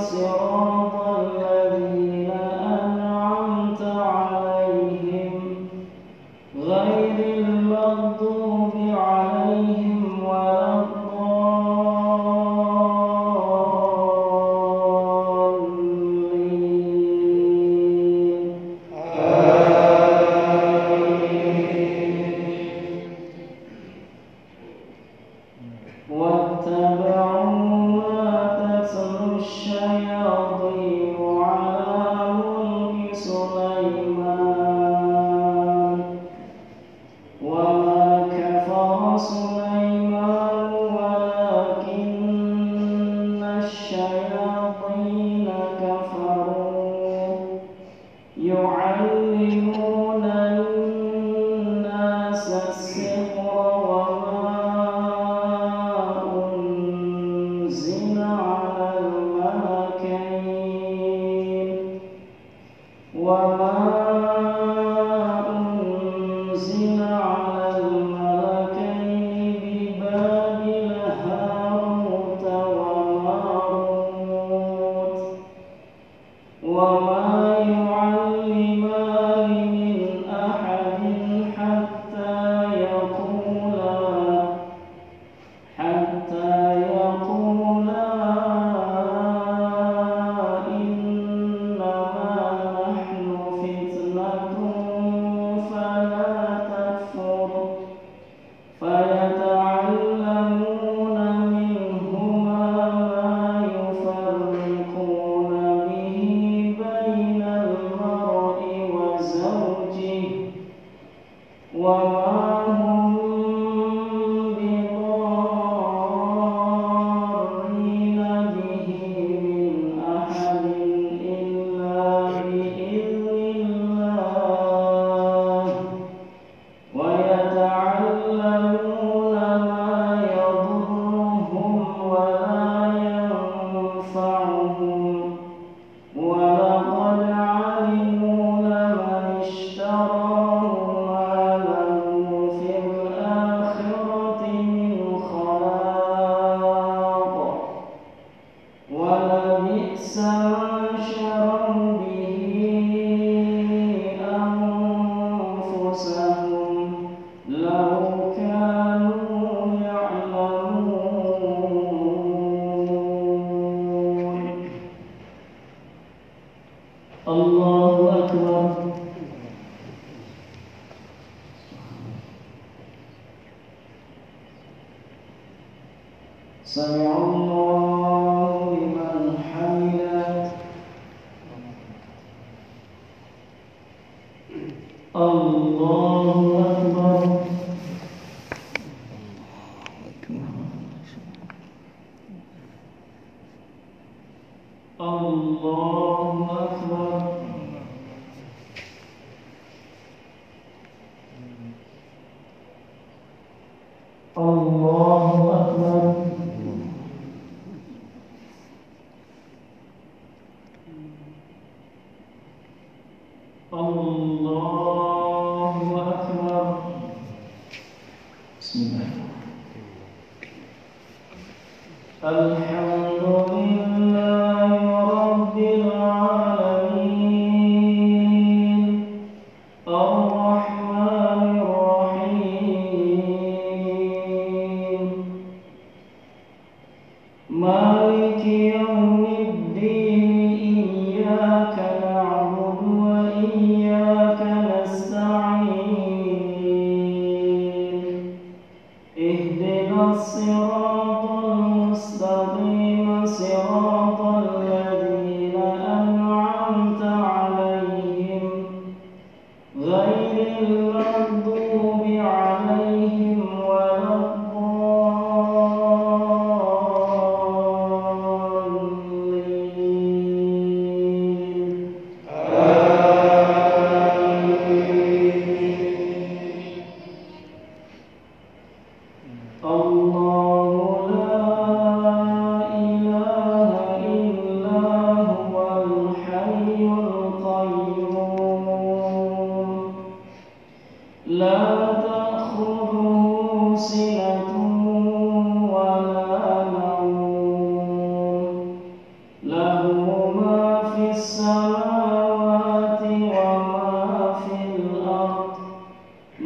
صراط وما الله أكبر.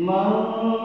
love.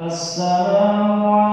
السلام عليكم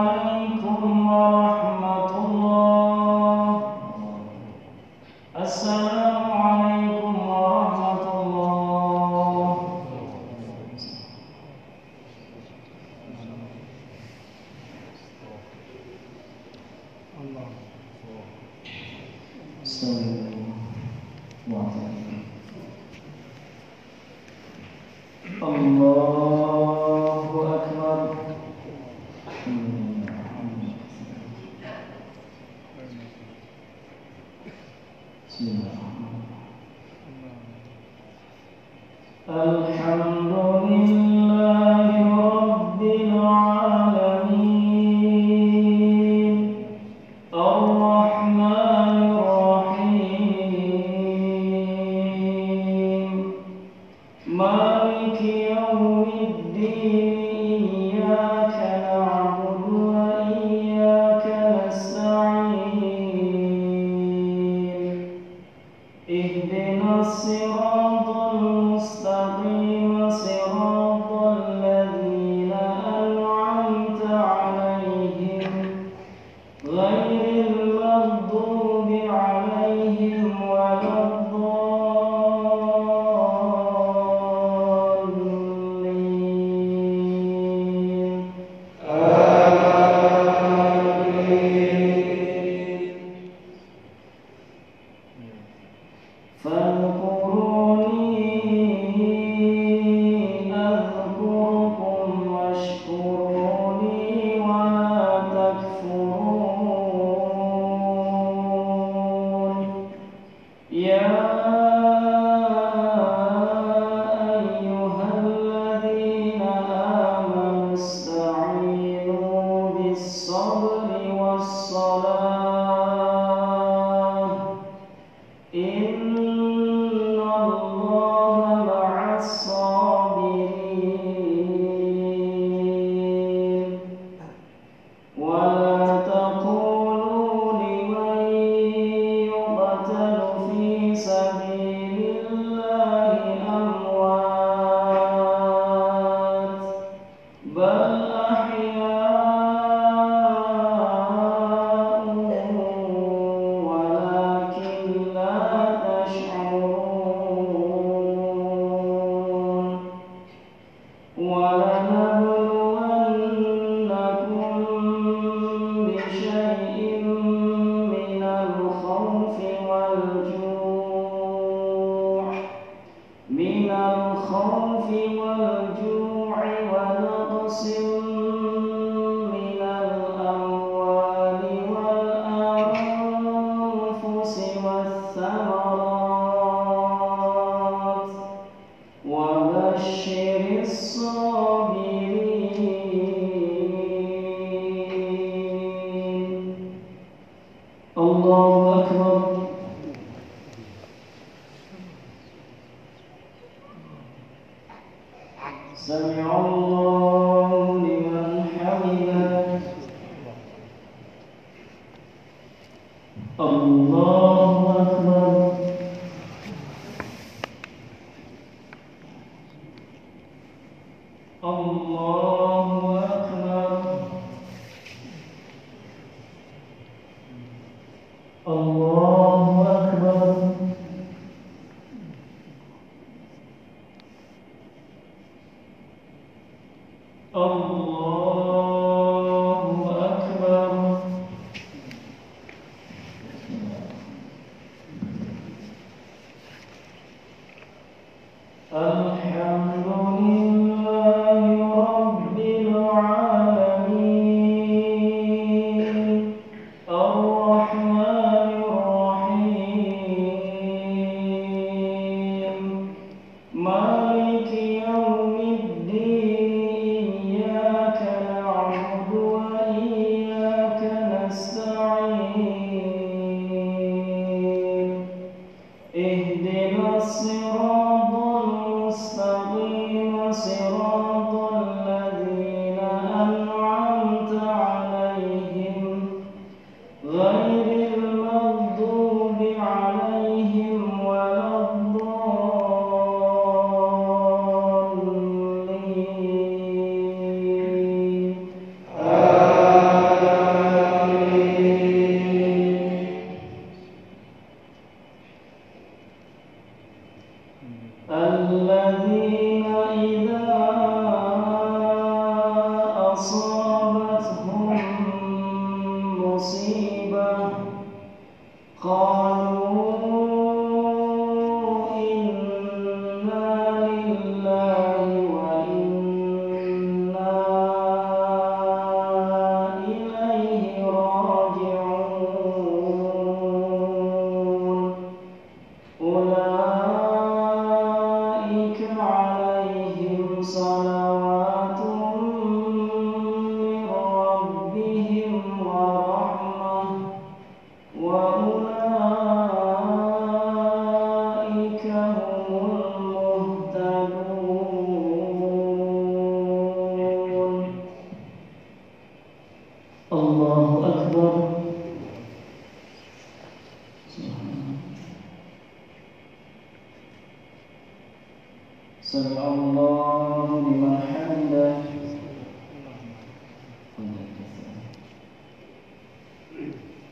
سمع الله لمن حمده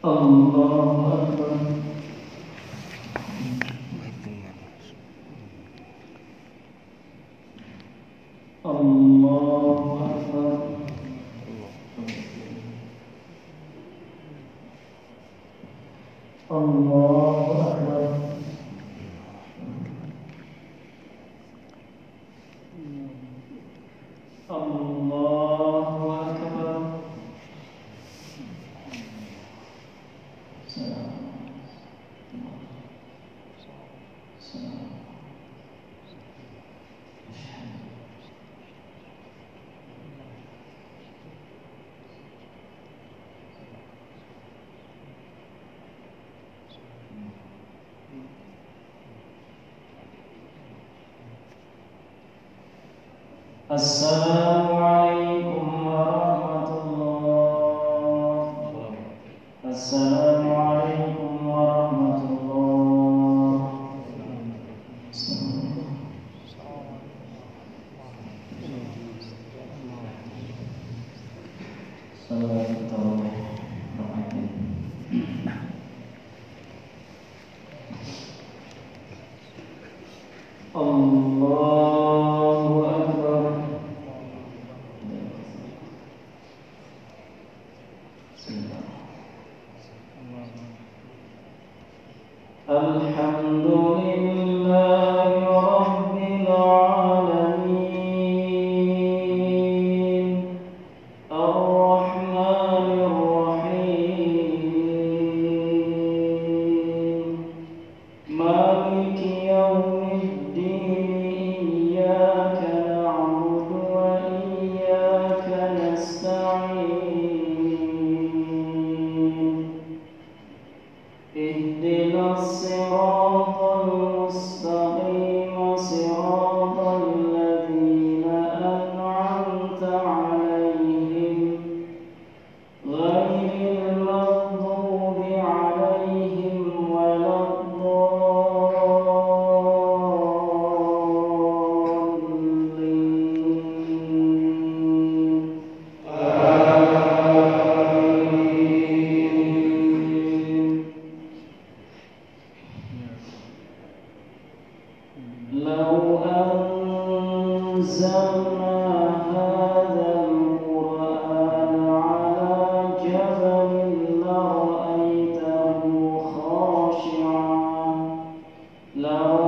الله أكبر الله أكبر الله أكبر الله أكبر سلام سلام السلام عليكم Mommy, dear.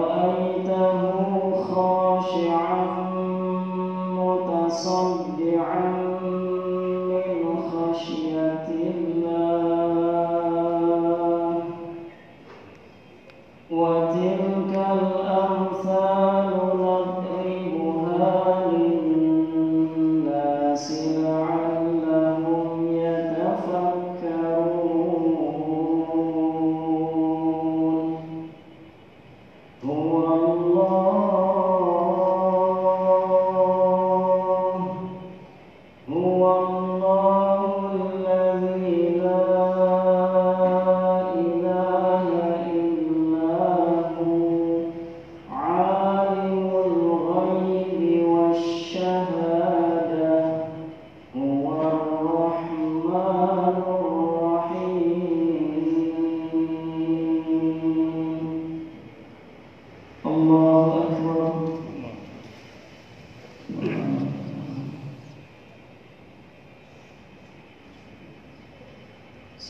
رأيته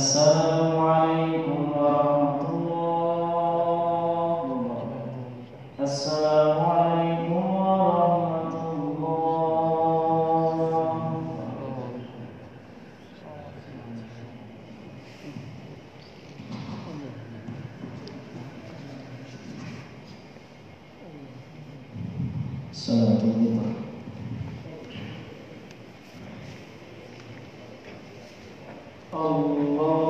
السلام الله